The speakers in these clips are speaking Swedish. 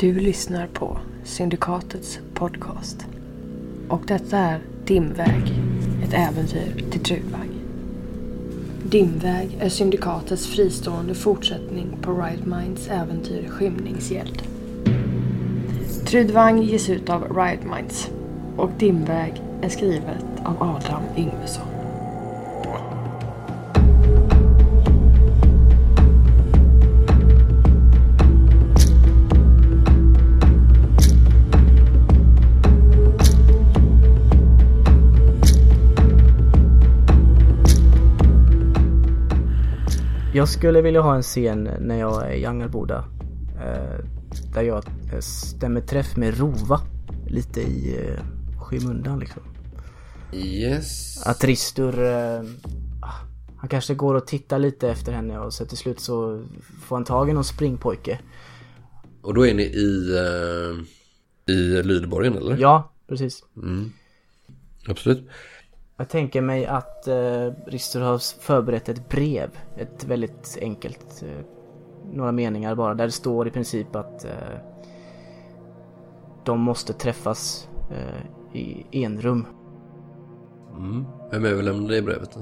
Du lyssnar på Syndikatets podcast. Och detta är Dimväg, ett äventyr till Trudvang. Dimväg är Syndikatets fristående fortsättning på Right Minds äventyr Skymningsgäld. Trudvang ges ut av Riot Minds och Dimväg är skrivet av Adam Yngvesson. Jag skulle vilja ha en scen när jag är i Angelboda. Eh, där jag eh, stämmer träff med Rova. Lite i eh, skymundan liksom. Yes. Att Ristur... Ah, han kanske går och tittar lite efter henne och så till slut så får han tag i någon springpojke. Och då är ni i, i Lydborgen eller? Ja, precis. Mm. Absolut. Jag tänker mig att eh, Ristur har förberett ett brev. Ett väldigt enkelt, eh, några meningar bara, där det står i princip att eh, de måste träffas eh, i enrum. Mm. Vem överlämnar det brevet? då?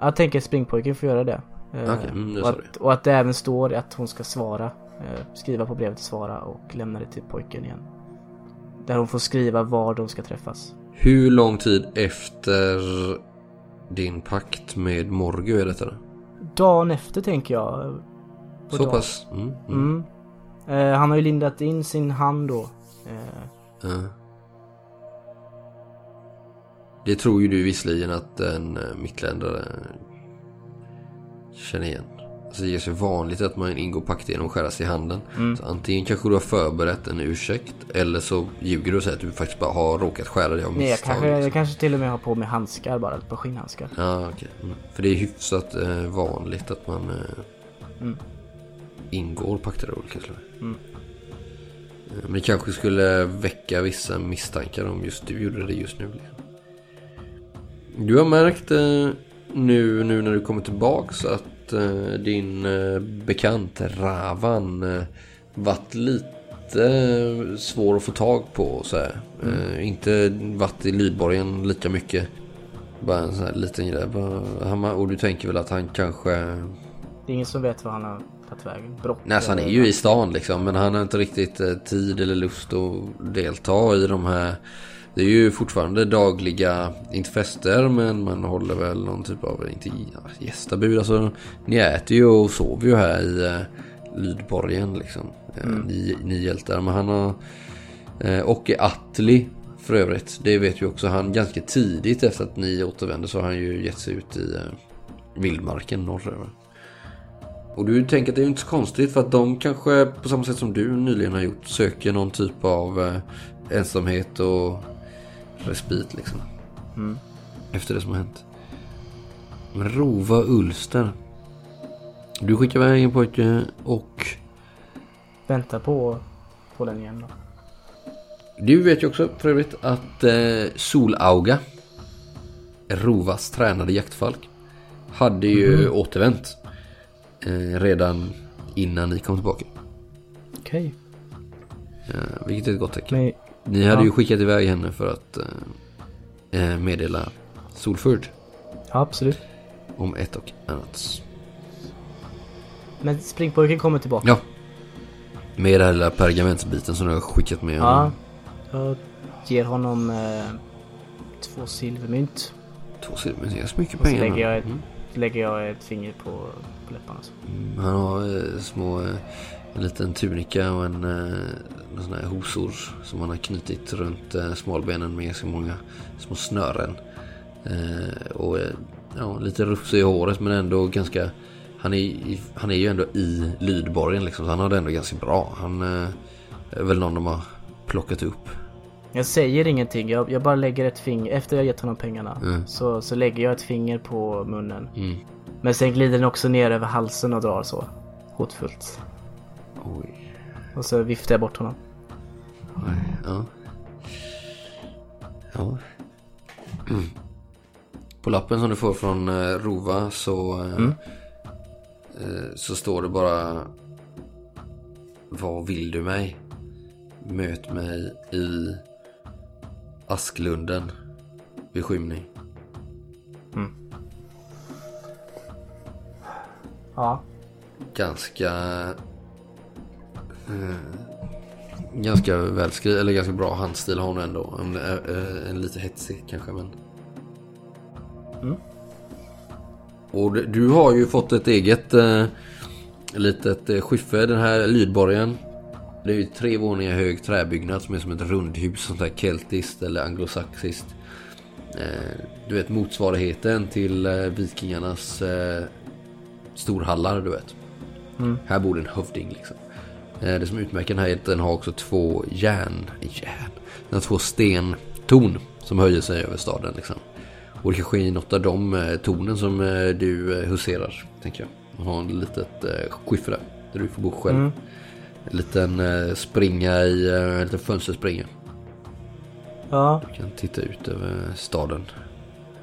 Jag tänker att springpojken får göra det. Eh, Okej, mm, och, att, och att det även står att hon ska svara. Eh, skriva på brevet svara och lämna det till pojken igen. Där hon får skriva var de ska träffas. Hur lång tid efter din pakt med Morgu är detta? Dagen efter tänker jag. Så dagen. pass? Mm. Mm. Mm. Eh, han har ju lindat in sin hand då. Eh, Ja. Det tror ju du visserligen att en eh, mittländare känner igen. Alltså det är så vanligt att man ingår pakt genom att skära sig i handen. Mm. Så antingen kanske du har förberett en ursäkt eller så ljuger du och säger att du faktiskt bara har råkat skära dig av nej, jag misstag. kanske, jag liksom. kanske till och med har på mig handskar bara, ett par skinnhandskar. Ja, okej. Mm. För det är hyfsat eh, vanligt att man eh, Mm. ingår pakter av olika slag. Mm. Eh, Men det kanske skulle väcka vissa misstankar om just du gjorde det just nu. liksom. Du har märkt eh, nu, nu när du kommer tillbaks att eh, din eh, bekant Ravan eh, varit lite svår att få tag på. Så. Eh, inte varit i Lydborgen lika mycket. Bara en sån här liten grej. Bara, och du tänker väl att han kanske... Det är ingen som vet var han har tagit vägen. Brott. Nej, alltså han är ju i stan liksom. Men han har inte riktigt tid eller lust att delta i de här... Det är ju fortfarande dagliga, inte fester, men man håller väl någon typ av, inte gästabud. Alltså, ni äter ju och sover ju här i eh, Lydborgen liksom. Eh, Ni, ni hjältar. Men han har... Eh, och Atli för övrigt. Det vet ju också han ganska tidigt efter att ni återvände så har han ju gett sig ut i eh, vildmarken norröver. Och du tänker att det är inte så konstigt för att de kanske på samma sätt som du nyligen har gjort söker någon typ av eh, ensamhet och respit liksom. Mm. Efter det som har hänt. Men Rova Ulster. Du skickar iväg en pojke och Vänta på, på den igen då. du vet ju också för övrigt att eh, Solauga, Rovas tränade jaktfalk, hade ju återvänt eh, redan innan ni kom tillbaka. Okej. Eh, vilket är ett gott tecken. Men Ni hade Ja. ju skickat iväg henne för att eh, eh, meddela Solfurd Ja, absolut. om ett och annat. Men springpojken kommer tillbaka. Ja. Med den här lilla pergamentsbiten som du har skickat med Ja. honom. Jag ger honom eh, två silvermynt. Två silver, det är så mycket Och så pengar. lägger jag, ett, Mm. lägger jag ett finger på, på läpparna. Så. Mm, Han har eh, små, eh, en liten tunika och en, eh, en sån här hosor som han har knutit runt eh, smalbenen med så många små snören. Eh, och eh, ja, lite rufsig i håret men ändå ganska... Han är, han är ju ändå i Lydborgen liksom så han har det ändå ganska bra. Han eh, är väl någon de har plockat upp. Jag säger ingenting, jag, jag bara lägger ett finger, efter jag gett honom pengarna, Mm. så, så lägger jag ett finger på munnen. Mm. Men sen glider den också ner över halsen och drar så. Hotfullt. Oj. Och så viftar jag bort honom. Oj, ja. Ja. Mm. På lappen som du får från eh, Rova så, eh, Mm. eh, så står det bara Vad vill du mig? Möt mig i Asklunden vid skymning. Ja. Ganska... Eh, ganska välskriven, eller ganska bra handstil har hon ändå. En, eh, en lite hetsig kanske men... Och det- du har ju fått ett eget eh, litet eh, skiffe, den här lydborgen. Det är ju tre våningar hög träbyggnad som är som ett rundhus, sånt där keltiskt eller anglosaxiskt. Eh, du vet motsvarigheten till eh, vikingarnas eh, storhallar, du vet. Här bor en hövding liksom. Eh, det som utmärker den här är att den har också två järn, järn, den har två stentorn som höjer sig över staden liksom. Och det kanske är något av de eh, tornen som eh, du huserar, tänker jag. Har en litet skiffer där, där du får bo själv. En liten springa i, en liten fönsterspringa. Ja. Du kan titta ut över staden.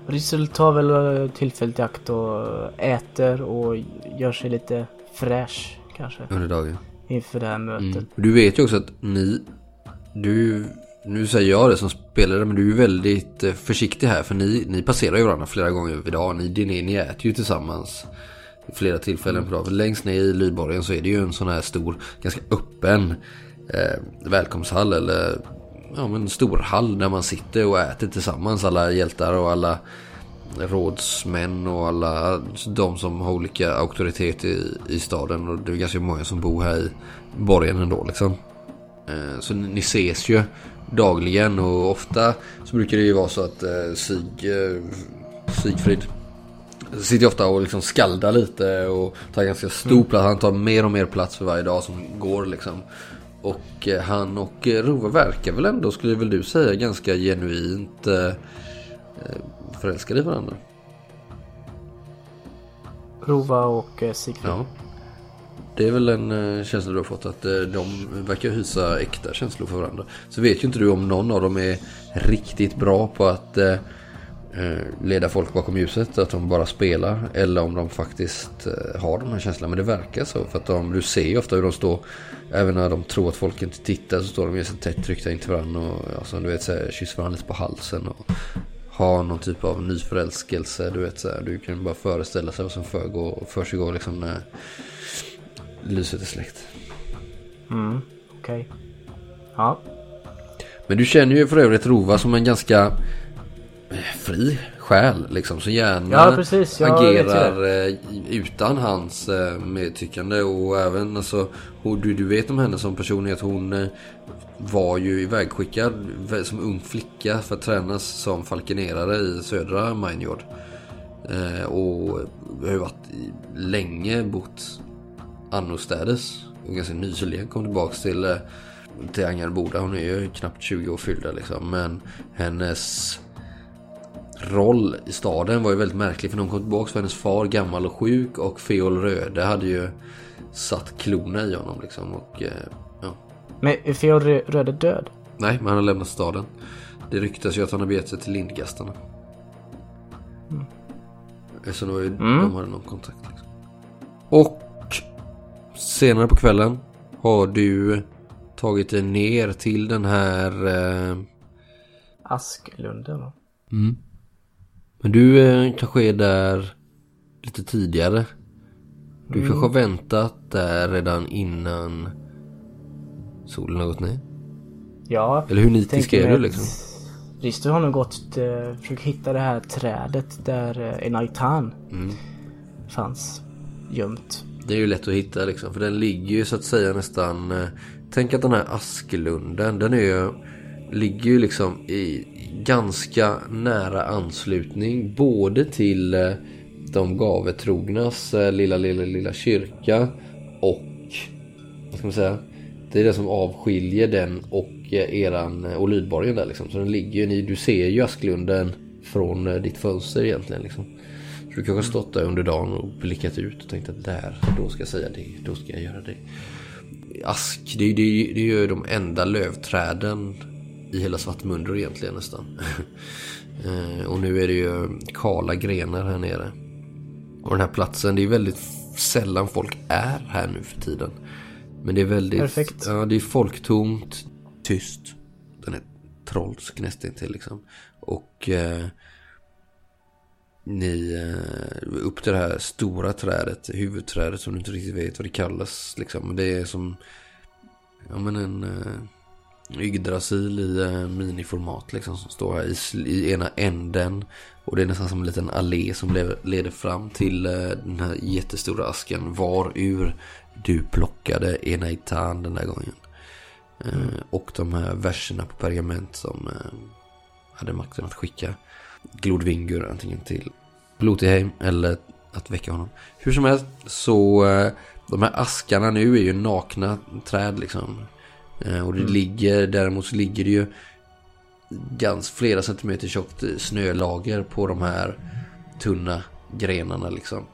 Rissel tar väl tillfället i akt och äter och gör sig lite fräsch kanske under dagen. Inför det här mötet. Mm. Du vet ju också att ni, du, nu säger jag det som spelare, men du är väldigt eh, försiktig här. För ni, ni passerar ju varandra flera gånger över dagen. Ni, ni, ni äter ju tillsammans flera tillfällen på dagen. Längst ner i Lydborgen så är det ju en sån här stor, ganska öppen eh, välkomsthall. Eller ja, men en stor hall där man sitter och äter tillsammans. Alla hjältar och alla rådsmän och alla de som har olika auktoritet i, i staden. Och det är ganska många som bor här i borgen ändå liksom. Eh, Så ni ses ju dagligen och ofta så brukar det ju vara så att eh, Sig, eh, Sigfrid sitter ofta och liksom skaldar lite och tar ganska stor plats. Han tar mer och mer plats för varje dag som går liksom. Och han och Rova verkar väl ändå, skulle väl du säga, ganska genuint förälskade i varandra. Rova och eh, Sigfrid. Ja. Det är väl en eh, känsla du har fått att eh, de verkar hysa äkta känslor för varandra. Så vet ju inte du om någon av dem är riktigt bra på att eh, leda folk bakom ljuset. Att de bara spelar. Eller om de faktiskt har de här känslorna. Men det verkar så. För att de, du ser ju ofta hur de står. Även när de tror att folk inte tittar så står de ju så tätt tryckta in till varandra. Och ja, som du vet så här, kysser varandra lite på halsen. Och har någon typ av nyförälskelse. Du vet så här, du kan bara föreställa sig vad som förgår, försiggår liksom när lyset är släckt. Mm, okej. Ja. Men du känner ju för övrigt Rova som en ganska eh, fri själ liksom. Så gärna Ja, precis. Agerar eh, utan hans eh, medtyckande. Och även alltså, hon, du, du vet om henne som person är att hon var ju ivägskickad som ung flicka för att tränas som falkenerare i södra Minejord. Eh, och har ju varit länge bott annorstädes. Och ganska nyligen kom tillbaks till, eh, till Angarboda. Hon är ju knappt 20 år fyllda liksom. Men hennes roll i staden var ju väldigt märklig. För när hon kom tillbaks var hennes far gammal och sjuk. Och Feol Röde hade ju satt klorna i honom liksom. Och eh. Men är Feodor Rö- Röde död? Nej, men han har lämnat staden. Det ryktas ju att han har begett sig till Lindgastarna. Så då är, de hade någon kontakt. Liksom. Och senare på kvällen har du tagit dig ner till den här... Eh, Asklunden va? men du eh, kanske är där lite tidigare. Du kanske har väntat där redan innan solen har gått ner. Ja. Eller hur nitisk är du liksom? Risto har nog gått, eh, försökt hitta det här trädet där eh, Enaitan Mm. fanns gömt. Det är ju lätt att hitta liksom. För den ligger ju så att säga nästan... Eh, tänk att den här Asklunden, den är ju... Ligger ju liksom i ganska nära anslutning. Både till eh, de gavetrognas eh, lilla, lilla, lilla kyrka. Och... Vad ska man säga? Det är det som avskiljer den och eh, eran... Eh, och Lydborgen där liksom. Så den ligger ju... Ni, du ser ju Asklunden från eh, ditt fönster egentligen liksom. Så du kanske har stått där under dagen och blickat ut och tänkt att där, då ska jag säga det, då ska jag göra det. Ask, det, är- det, det är ju de enda lövträden i hela Svartmunder egentligen nästan. Och nu är det ju kala grenar här nere. Och den här platsen, det är väldigt sällan folk är här nu för tiden. Men det är väldigt... Perfekt. Ja, det är folktomt. tyst. Den är trolsk nästan till liksom. Och eh, ni eh, upp till det här stora trädet, huvudträdet som du inte riktigt vet vad det kallas. Liksom. Det är som ja, men en eh, Yggdrasil i eh, miniformat liksom som står här i, i ena änden. Och det är nästan som en liten allé som leder, leder fram till eh, den här jättestora asken. Var ur du plockade Enaitan den där gången. Eh, och de här verserna på pergament som eh, hade makten att skicka Glodvingur antingen till Blotigheim eller att väcka honom. Hur som helst så eh, de här askarna nu är ju nakna träd liksom. Eh, och det Mm. ligger, däremot så ligger det ju ganska flera centimeter tjockt snölager på de här tunna grenarna liksom.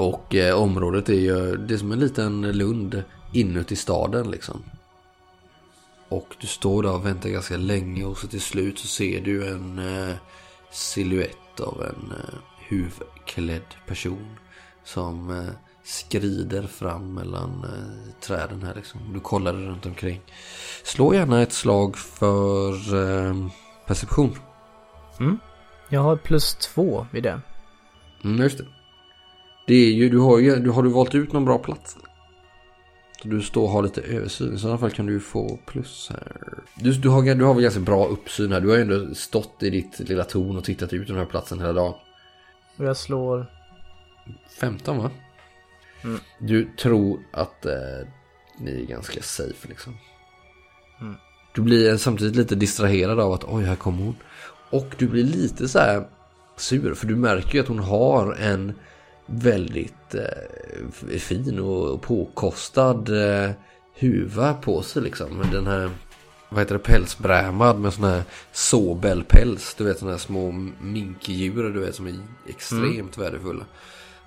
Och eh, området är ju, det är som en liten lund inuti staden liksom. Och du står där och väntar ganska länge och så till slut så ser du en eh, silhuett av en eh, huvudklädd person. Som eh, skrider fram mellan eh, träden här liksom. Du kollar dig runt omkring. Slå gärna ett slag för eh, perception. Jag har plus två vid det. Mm, just det. Det är ju, du har ju, du har du valt ut någon bra plats? Så du står och har lite översyn. I sådana fall kan du få plus här. Du, du, har, du har väl ganska bra uppsyn här. Du har ju ändå stått i ditt lilla torn och tittat ut den här platsen hela dagen. Och jag slår... 15 va? Mm. Du tror att eh, ni är ganska safe liksom. Mm. Du blir samtidigt lite distraherad av att oj, här kommer hon. Och du blir lite så här sur för du märker ju att hon har en väldigt eh, fin och påkostad eh, huva på sig liksom. Med den här, vad heter det, pälsbrämad med sån här såbelpäls. Du vet såna här små minkdjur du vet som är extremt värdefulla.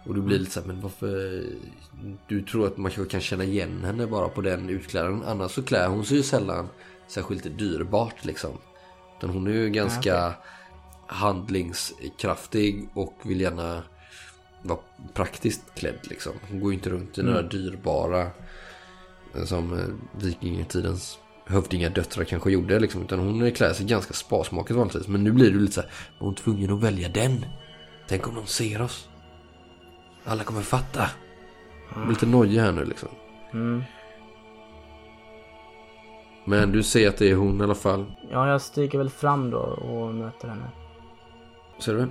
Och du blir lite så här, men varför? Du tror att man kan känna igen henne bara på den utklädnaden. Annars så klär hon sig ju sällan särskilt dyrbart liksom. Utan hon är ju ganska handlingskraftig och vill gärna vara praktiskt klädd liksom. Hon går ju inte runt i några dyrbara som eh, vikingatidens hövdingadöttrar kanske gjorde liksom. Utan hon klär sig ganska sparsmakat vanligtvis. Men nu blir du lite så här, var hon tvungen att välja den? Tänk om de ser oss? Alla kommer fatta. Jag blir lite nojig här nu liksom. Mm. Men du ser att det är hon i alla fall. Ja, jag stiger väl fram då och möter henne. Ser du?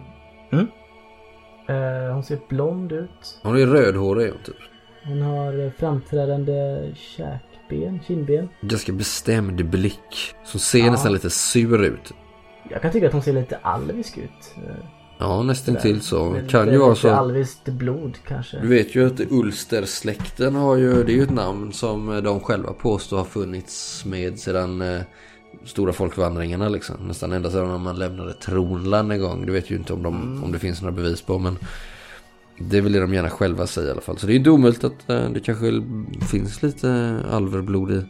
Eh, hon ser blond ut. Hon är rödhårig är hon typ. Hon har framträdande käkben, kindben. Ganska bestämd blick. Som ser Ja. nästan lite sur ut. Jag kan tycka att hon ser lite alvisk ut. Ja, nästan till så. Med Kan lite- ju vara så. alviskt blod kanske. Du vet ju att Ulstersläkten har ju, det är ju ett namn som de själva påstår har funnits med sedan eh, stora folkvandringarna liksom. Nästan ända sedan man lämnade Tronland en gång. Du vet ju inte om, de, om det finns några bevis på men det vill de gärna själva säga i alla fall. Så det är inte omöjligt att eh, det kanske finns lite alverblod i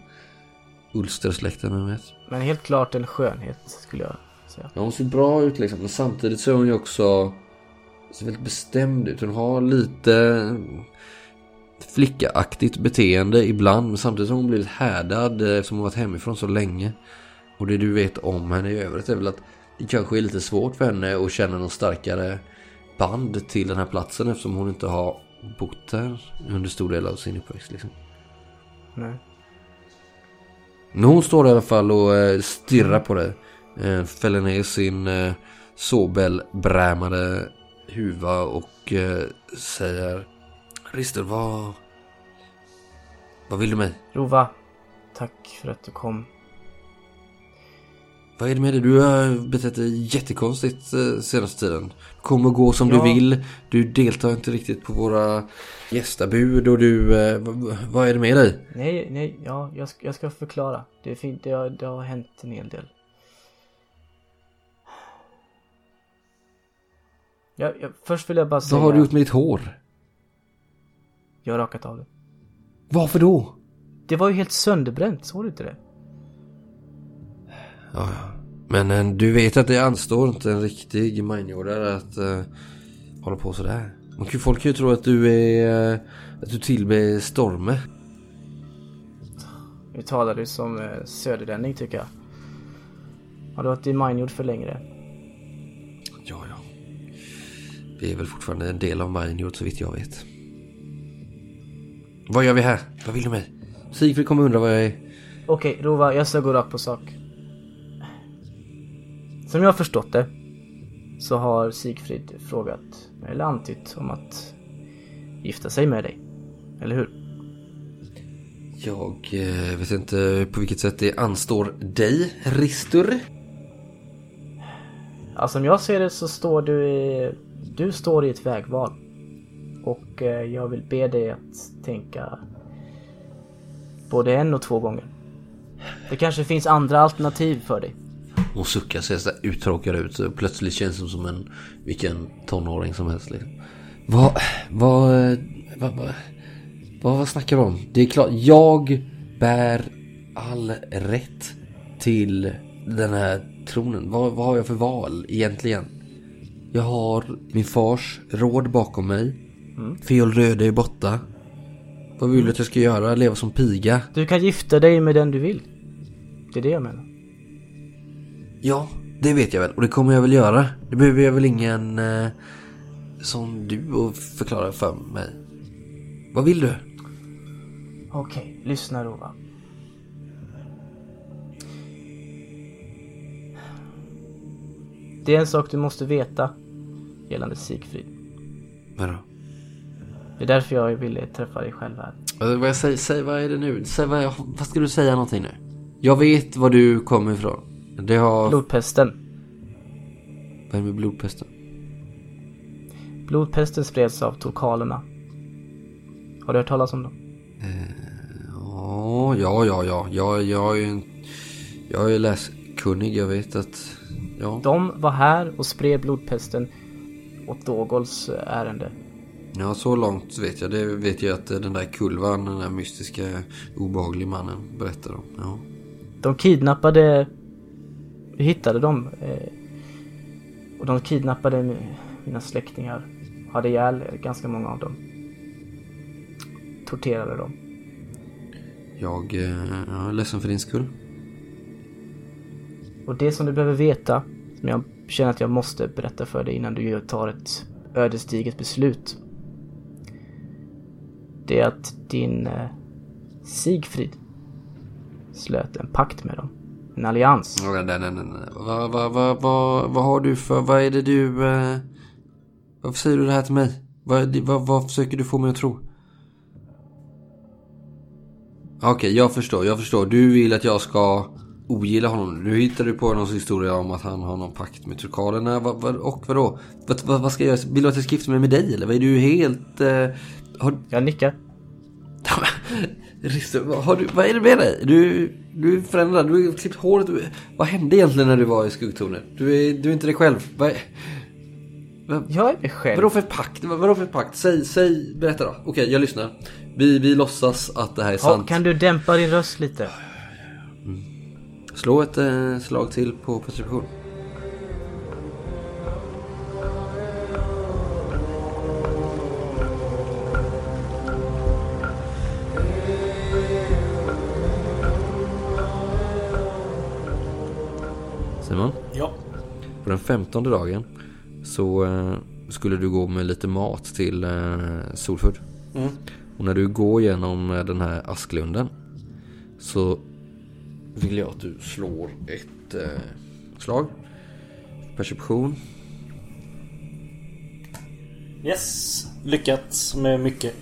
Ulstersläkten, vem vet. Men helt klart en skönhet skulle jag säga. Ja, hon ser bra ut liksom. Men samtidigt så är hon ju också ser väldigt bestämd ut. Hon har lite flickaaktigt beteende ibland. Men samtidigt har hon blivit härdad eh, eftersom hon varit hemifrån så länge. Och det du vet om henne i övrigt är väl att det kanske är lite svårt för henne att känna någon starkare band till den här platsen eftersom hon inte har bott där under stor del av sin uppväxt. Liksom. Nej. Men hon står i alla fall och eh, stirrar på dig. Eh, fäller ner sin eh, såbelbrämade huva och säger Rister, vad... Vad vill du mig? Rova, tack för att du kom. Vad är det med dig? Du har betett dig jättekonstigt eh, senaste tiden. Kom och gå som Ja. du vill. Du deltar inte riktigt på våra gästabud och du... Eh, vad, vad är det med dig? Nej, nej, ja, jag ska, jag ska förklara. Det är fint, det har, det har hänt en hel del. Jag, jag, först vill jag bara säga... Vad har du gjort med ditt hår? Jag har rakat av det. Varför då? Det var ju helt sönderbränt, såg du inte det? Ja. Men eh, du vet att det anstår inte en riktig minejordare att eh, hålla på sådär. Man kan, folk kan ju tro att du är... Eh, att du tillber Storme. Nu talar du som eh, söderlänning tycker jag. Har du varit i Minejord för längre? Ja, ja. Vi är väl fortfarande en del av Minejord så vitt jag vet. Vad gör vi här? Vad vill du mig? Sigfrid kommer undra vad jag är. Okej, Rova, jag ska gå rakt på sak. Som jag har förstått det så har Sigfrid frågat, eller antytt, om att gifta sig med dig. Eller hur? Jag eh, vet inte på vilket sätt det anstår dig, Ristur. Ja, som jag ser det så står du i, du står i ett vägval. Och eh, jag vill be dig att tänka både en och två gånger. Det kanske finns andra alternativ för dig. Hon suckar, ser så uttråkad ut. Så plötsligt känns hon som en vilken tonåring som helst. Liksom. Vad, vad, vad, vad, vad, vad snackar du om? Det är klart, jag bär all rätt till den här tronen. Vad, vad har jag för val egentligen? Jag har min fars råd bakom mig. Mm. Feol Röde är borta. Vad vill du att jag ska göra? Leva som piga? Du kan gifta dig med den du vill. Det är det jag menar. Ja, det vet jag väl. Och det kommer jag väl göra. Det behöver jag väl ingen eh, som du att förklara för mig. Vad vill du? Okej, lyssna Rova. Det är en sak du måste veta gällande Sigfrid. Vadå? Det är därför jag ville träffa dig själv här. Alltså, vad, jag säger, säg, vad är det nu? Säg, vad, jag, vad ska du säga någonting nu? Jag vet var du kommer ifrån. Det har... Blodpesten. Vad är det med blodpesten? Blodpesten spreds av turkalerna. Har du hört talas om dem? Ja, ja, ja, ja. Jag, jag är ju en... Jag är läskunnig. Jag vet att... Ja. De var här och spred blodpesten åt Dogols ärende. Ja, så långt vet jag. Det vet jag att den där kulvan, den där mystiska, obehagliga mannen berättar om. Ja. De kidnappade... Vi hittade dem. Eh, och de kidnappade mina släktingar. Hade ihjäl ganska många av dem. Torterade dem. Jag, eh, jag är ledsen för din skull. Och det som du behöver veta, som jag känner att jag måste berätta för dig innan du tar ett ödesdigert beslut. Det är att din eh, Sigfrid slöt en pakt med dem. En allians. Nej, nej, nej, nej. Vad, vad, vad, vad, vad har du för, vad är det du... Eh, varför säger du det här till mig? Vad, vad, vad försöker du få mig att tro? Okej, okay, jag förstår, jag förstår. Du vill att jag ska ogilla honom. Nu hittar du på någon historia om att han har någon pakt med turkalerna. Vad, vad, och vadå? Vad, vad, vad ska jag göra? Vill du att jag ska gifta mig med dig eller? Vad är du helt... Eh, har... Jag nickar. Vad, har du, vad är det med dig? Du, du är förändrad, du har klippt håret. Du, vad hände egentligen när du var i skuggtornet? Du är, du är inte dig själv. Vad, vad, jag är mig själv. Vadå för pakt? Vadå för pakt? Säg, säg, berätta då. Okej, jag lyssnar. Vi, vi låtsas att det här är sant. Ja, kan du dämpa din röst lite? Mm. Slå ett eh, slag till på perception. Simon? Ja. På den femtonde dagen så eh, skulle du gå med lite mat till eh, Solfurd. Mm. Och när du går genom eh, den här Asklunden så vill jag att du slår ett eh, slag. Perception. Yes, lyckats med mycket.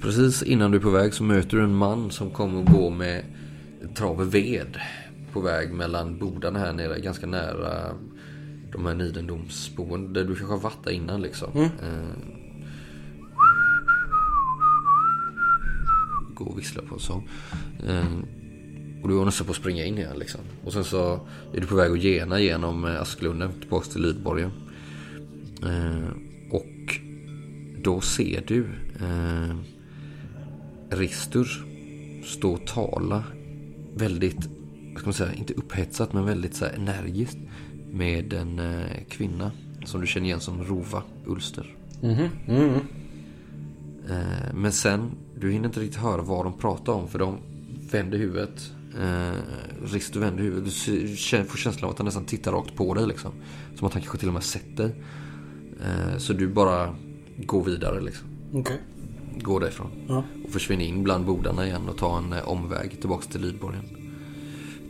Precis innan du är på väg så möter du en man som kommer att gå med trave ved på väg mellan bodarna här nere, ganska nära de här Nidendomsboende där du kanske har varit där innan liksom. Mm. Eh, gå och vissla på en sång. Eh, och du var nästan på att springa in igen liksom. Och sen så är du på väg att gena genom eh, Asklunden tillbaks till Lydborgen. Eh, och då ser du eh, Ristur stå och tala väldigt, ska man säga, inte upphetsat men väldigt så energiskt med en eh, kvinna som du känner igen som Rova Ulster. Mm -hmm. mm -hmm. Eh, men sen, du hinner inte riktigt höra vad de pratar om för de vänder huvudet. Eh, Riss, du vänder huvudet. Du får känslan av att han nästan tittar rakt på dig liksom. Som att han kanske till och med sett dig. Eh, så du bara går vidare liksom. Okej. Går därifrån. Ja. Och försvinner in bland bodarna igen och tar en omväg tillbaks till Lydborgen.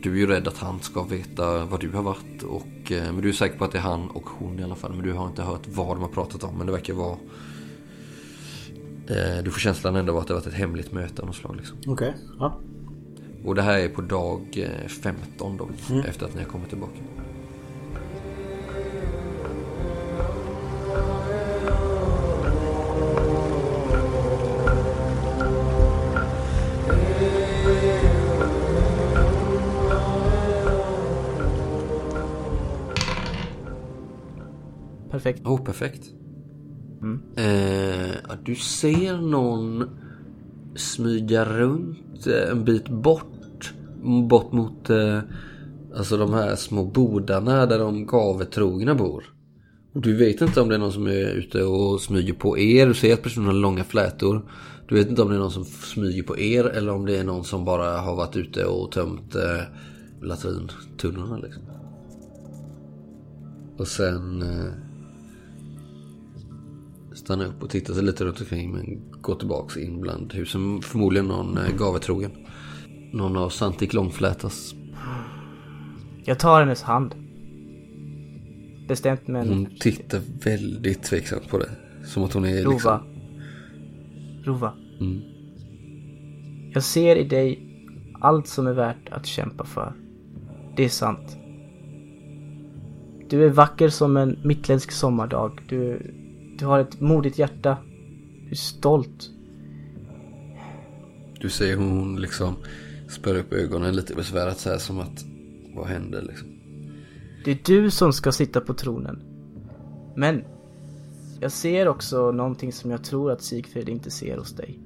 Du är ju rädd att han ska veta vad du har varit. Och, eh, men du är säker på att det är han och hon i alla fall. Men du har inte hört vad de har pratat om. Men det verkar vara... Eh, du får känslan ändå av att det har varit ett hemligt möte av något slag. Liksom. Okej. Ja. Och det här är på dag eh, 15 då. Efter att ni har kommit tillbaka. Perfekt. Oh, perfekt. Eh, ja, du ser någon smyga runt eh, en bit bort. Bort mot eh, alltså de här små bodarna där de gavetrogna bor. Och du vet inte om det är någon som är ute och smyger på er. Du ser att personen har långa flätor. Du vet inte om det är någon som smyger på er eller om det är någon som bara har varit ute och tömt eh, latrintunnorna liksom. Och sen eh, stanna upp och titta sig lite runt omkring men gå tillbaks in bland husen. Förmodligen någon eh, gavetrogen. Någon av Santik Långflätas. Jag tar hennes hand. Bestämt men... Hon tittar väldigt tveksamt på dig. Som att hon är Rova. liksom... Rova. Mm. Jag ser i dig allt som är värt att kämpa för. Det är sant. Du är vacker som en mittländsk sommardag. Du, du har ett modigt hjärta. Du är stolt. Du ser hur hon liksom spär upp ögonen lite besvärat så här som att... Vad händer liksom? Det är du som ska sitta på tronen. Men jag ser också någonting som jag tror att Sigfrid inte ser hos dig.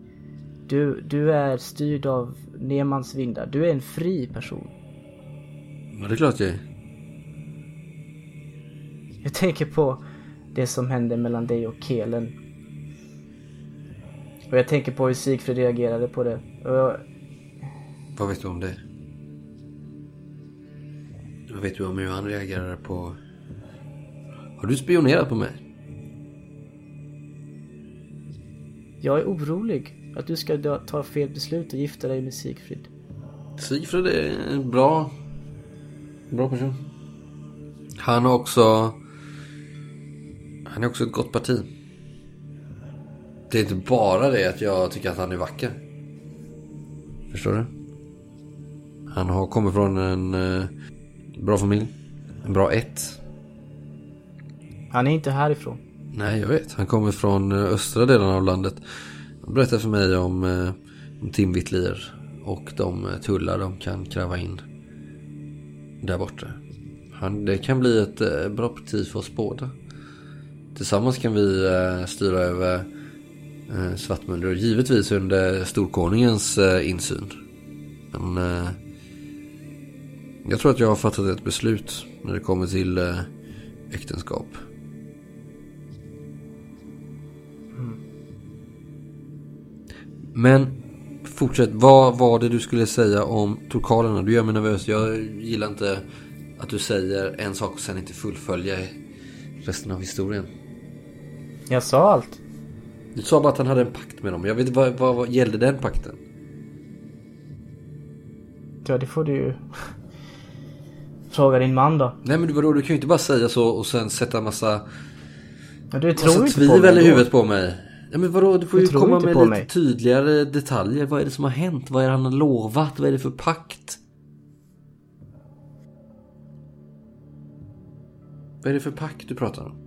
Du, du är styrd av Nemans vindar. Du är en fri person. Ja, det är klart jag är. Jag tänker på det som hände mellan dig och Kelen. Och jag tänker på hur Sigfrid reagerade på det. Och jag, Vad vet du om det? Vad vet du om hur han reagerade på... Har du spionerat på mig? jag är orolig att du ska ta fel beslut och gifta dig med Sigfrid. Sigfrid är en bra... Bra person. Han har också... Han är också ett gott parti. Det är inte bara det att jag tycker att han är vacker. Förstår du? Han har kommit från en eh, bra familj. En bra ett. Han är inte härifrån. Nej, jag vet. Han kommer från eh, östra delen av landet. Han berättade för mig om, eh, om timvittlier och de eh, tullar de kan kräva in där borta. Han, det kan bli ett eh, bra parti för oss båda. Tillsammans kan vi eh, styra över eh, Svartmunder, givetvis under Storkonungens eh, insyn. Men jag tror att jag har fattat ett beslut när det kommer till äktenskap. Men fortsätt, vad var det du skulle säga om torkalerna? Du gör mig nervös. Jag gillar inte att du säger en sak och sen inte fullfölja resten av historien. Jag sa allt. Du sa bara att han hade en pakt med dem. Jag vet vad, vad, vad gällde den pakten? Ja, det får du ju fråga din man då. Nej men vadå, du kan ju inte bara säga så och sen sätta massa, Men du tror massa tvivel i huvudet på mig. Nej men vadå, du får Du ju komma med lite mig. tydligare detaljer. Vad är det som har hänt? Vad är det han har lovat? Vad är det för pakt? Vad är det för pakt du pratar om?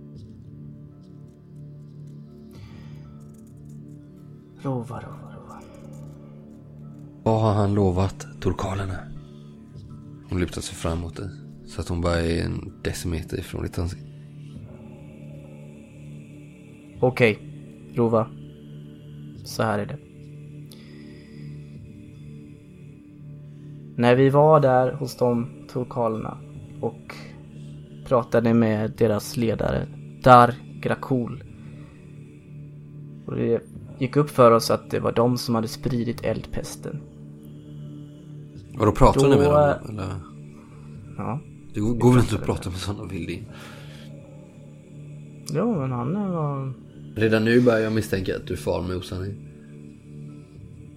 Rova, rova, rova. Vad har han lovat torkalerna? Hon lutar sig fram mot dig. Så att hon bara är en decimeter ifrån ditt ansikte. Okej, Rova. Så här är det. När vi var där hos de turkalerna och pratade med deras ledare, Dar Grakul. Och det gick upp för oss att det var de som hade spridit eldpesten. Och då pratar ni med Då, dem? Eller? Ja. Det går, väl inte att prata med sådana vilding? Jo, men han var... Redan nu börjar jag misstänka att du far med osanning.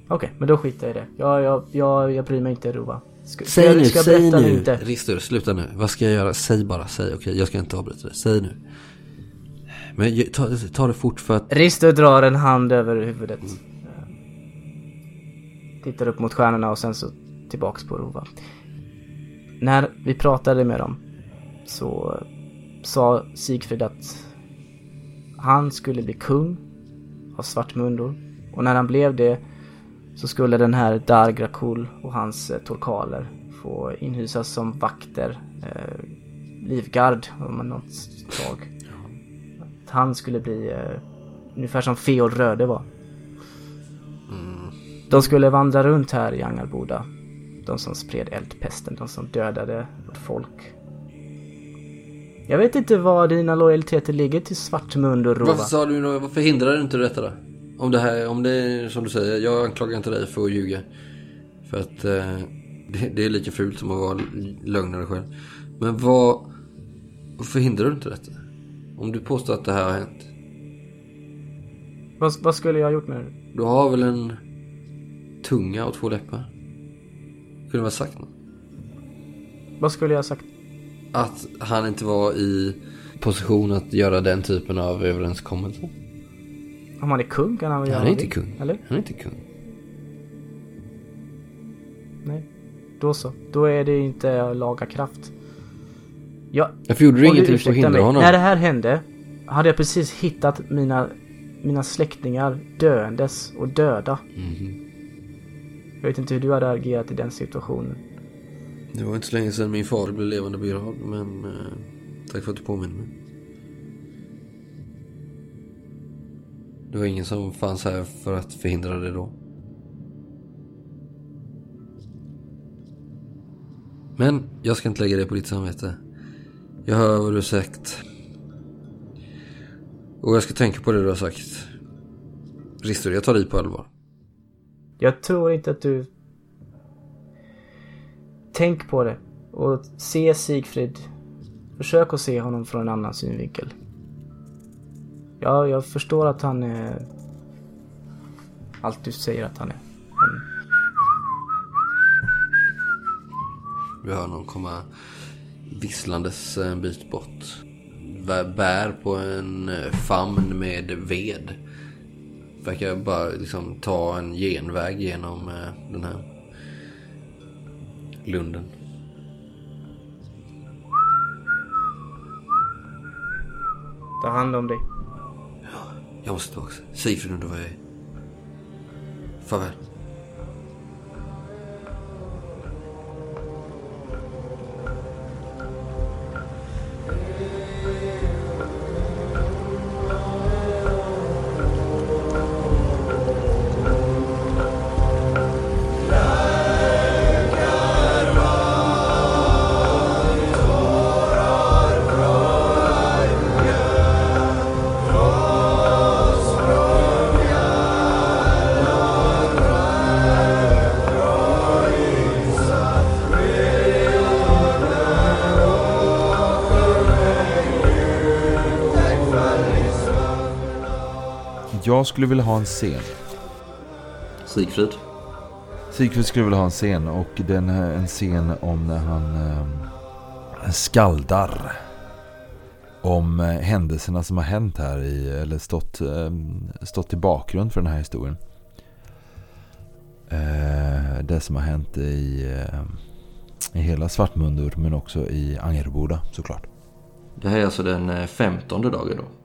Okej, men då skiter jag i det. Jag, jag, jag, jag bryr mig inte Rova. Ska, ska Säg jag- nu, ska jag säg nu. Inte? Ristur, sluta nu. Vad ska jag göra? Säg bara, säg. Okej, jag ska inte avbryta dig. Säg nu. Men ta, ta det fort för att... Risto drar en hand över huvudet. Tittar upp mot stjärnorna och sen så tillbaks på Rova. När vi pratade med dem så sa Sigfrid att han skulle bli kung av Svartmundor. Och när han blev det så skulle den här Dargrakul och hans eh, torkaler få inhysas som vakter, eh, livgard om man något slag. Han skulle bli eh, ungefär som Feod Röde var. De skulle vandra runt här i Angarboda. De som spred eldpesten, de som dödade vårt folk. Jag vet inte var dina lojaliteter ligger till Svartmund och Rova. Varför sa du då, varför hindrar du inte detta då? Om det här, om det är som du säger, jag anklagar inte dig för att ljuga. För att eh, det, det är lika fult som att vara lögnare själv. Men vad, varför hindrar du inte detta? Om du påstår att det här har hänt. Vad, vad skulle jag ha gjort med det? Du har väl en tunga och två läppar? Kunde du ha sagt något? Vad skulle jag ha sagt? Att han inte var i position att göra den typen av överenskommelse? Om han är kung kan han väl göra Han är inte kung. Eller? Han är inte kung. Nej. Då så. Då är det inte laga kraft. Ja, Varför gjorde du ingenting för att hindra mig, honom? När det här hände hade jag precis hittat mina, mina släktingar döendes och döda. Mhm. Jag vet inte hur du hade agerat i den situationen. Det var inte så länge sedan min far blev levande begravd, men eh, tack för att du påminner mig. Det var ingen som fanns här för att förhindra det då. Men jag ska inte lägga det på ditt samvete. Jag hör vad du har sagt. Och jag ska tänka på det du har sagt. Ristor, jag tar dig på allvar. Jag tror inte att du... Tänk på det. Och se Sigfrid. Försök att se honom från en annan synvinkel. Ja, jag förstår att han är... Allt du säger att han är. Men Vi hör någon komma visslandes en bit bort. Bär- på en eh, famn med ved. Verkar bara liksom ta en genväg genom eh, den här lunden. ta hand om dig. Jag måste tillbaka. Sigfrid undrar var jag är. Farväl. Jag skulle vilja ha en scen. Sigfrid. Sigfrid skulle vilja ha en scen och den en scen om när han eh, skaldar. Om eh, händelserna som har hänt här i, eller stått, eh, stått i bakgrund för den här historien. Eh, det som har hänt i, eh, i hela Svartmundur men också i Angerboda såklart. Det här är alltså den eh, femtonde dagen då.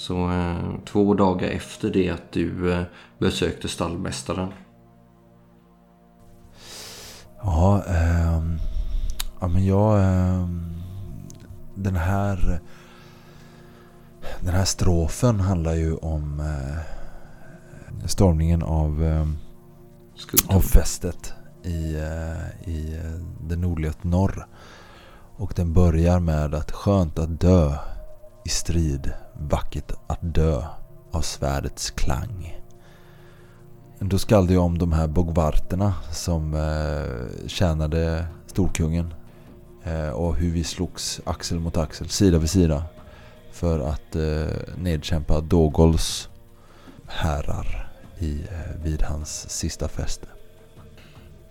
Så eh, två dagar efter det att du eh, besökte stallmästaren. Ja, ehm, ja men jag... ehm, den här... Den här strofen handlar ju om eh, stormningen av, eh, Skuggtorn. av fästet i, eh, i eh, det nordliga norr. Och den börjar med att skönt att dö i strid, vackert att dö av svärdets klang. Då skall det om de här bogvarterna som eh, tjänade Storkungen. Eh, och hur vi slogs axel mot axel, sida vid sida. För att eh, nedkämpa Dogols herrar i, eh, vid hans sista fäste.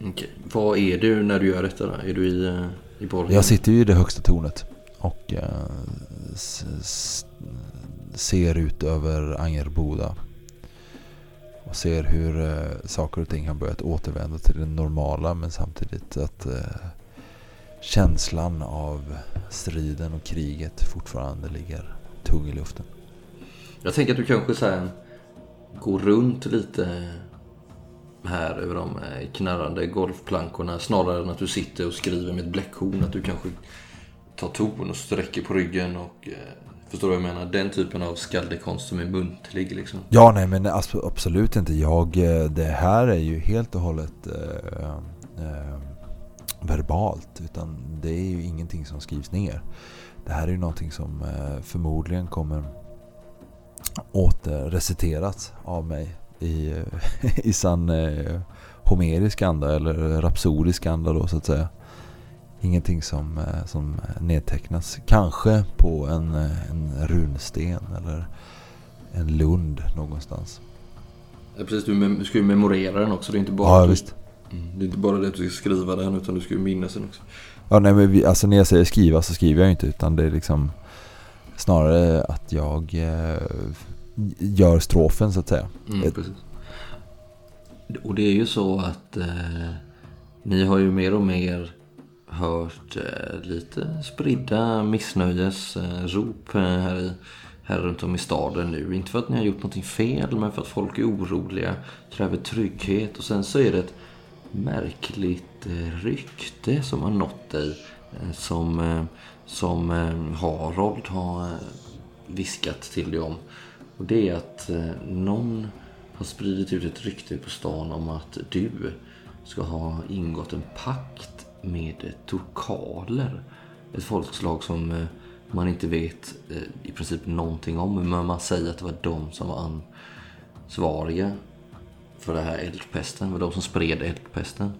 Okej. Vad är du när du gör detta då? Är du i, eh, i borgen? Jag sitter ju i det högsta tornet och eh, s- ser ut över Angerboda. Och ser hur eh, saker och ting har börjat återvända till det normala men samtidigt att eh, känslan av striden och kriget fortfarande ligger tung i luften. Jag tänker att du kanske så här går runt lite här över de eh, knarrande golfplankorna snarare än att du sitter och skriver med ett bläckhorn. Att du kanske tar ton och sträcker på ryggen och eh, förstår du vad jag menar? Den typen av skaldekonst som är muntlig liksom. Ja, nej men absolut inte. Jag, eh, det här är ju helt och hållet eh, eh, verbalt. Utan det är ju ingenting som skrivs ner. Det här är ju någonting som eh, förmodligen kommer återreciteras av mig i, i sann eh, homerisk anda eller rapsodisk anda då så att säga. Ingenting som, eh, som nedtecknas. Kanske på en, eh, en runsten eller en lund någonstans. Ja, precis, du, ska ju memorera den också. Det är inte bara, Ja, du, visst. Mm, det är inte bara det att du ska skriva den utan du ska ju minnas den också. Ja, nej, men vi, alltså när jag säger skriva så skriver jag inte utan det är liksom snarare att jag eh, gör strofen så att säga. Mm, precis. Och det är ju så att eh, ni har ju mer och mer hört eh, lite spridda missnöjesrop eh, här, i, här runt om i staden nu. Inte för att ni har gjort någonting fel men för att folk är oroliga, kräver trygghet och sen så är det ett märkligt eh, rykte som har nått dig som, som Harold har viskat till dig om. Och det är att någon har spridit ut ett rykte på stan om att du ska ha ingått en pakt med turkaler. Ett folkslag som eh, man inte vet eh, i princip någonting om. Men man säger att det var de som var ansvariga för det här eldpesten. Det var de som spred eldpesten.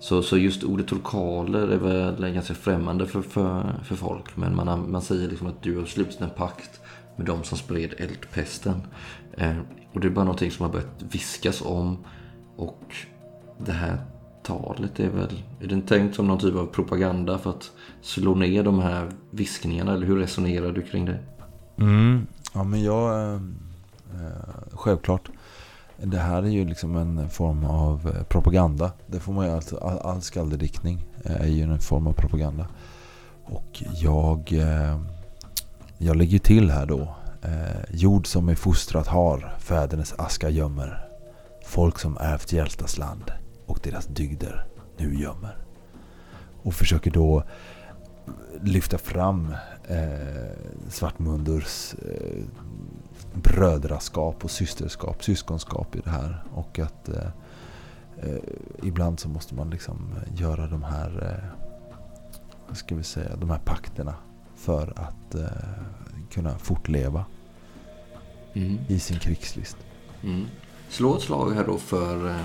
Så, så just ordet turkaler är väl ganska främmande för, för, för folk. Men man, man säger liksom att du har slutit en pakt med de som spred eldpesten. Eh, och det är bara någonting som har börjat viskas om. Och det här talet är väl, är det tänkt som någon typ av propaganda för att slå ner de här viskningarna? Eller hur resonerar du kring det? Mm. Ja men jag, eh, eh självklart. Det här är ju liksom en form av eh, propaganda. Det får man ju alltså, all, all skaldediktning eh, är ju en form av propaganda. Och jag, eh, jag lägger till här då. Eh, jord som är fostrat har, fädernes aska gömmer. Folk som ärvt hjältas land och deras dygder nu gömmer. Och försöker då lyfta fram eh, Svartmundurs eh, brödraskap och systerskap, syskonskap i det här. Och att eh, eh, ibland så måste man liksom göra de här, eh, ska vi säga, de här pakterna för att eh, kunna fortleva Mm. i sin krigslist. Mm. Slå ett slag här då för eh,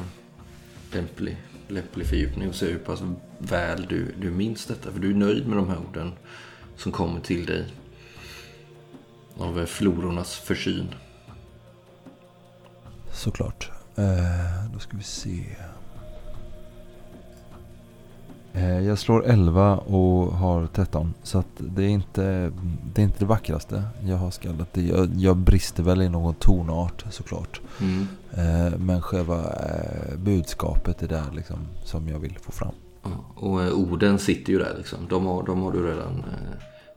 lämplig, lämplig fördjupning och se hur pass väl du, du minns detta. För du är nöjd med de här orden som kommer till dig av eh, florornas försyn. Såklart. Eh, då ska vi se. Eh, jag slår 11 och har 13. Så det är inte det, är inte det vackraste jag har skaldat. Det- Jag, jag brister väl i någon tonart såklart. Mm. Eh, men själva eh, budskapet är där liksom som jag vill få fram. Och orden sitter ju där liksom. De har, de har du redan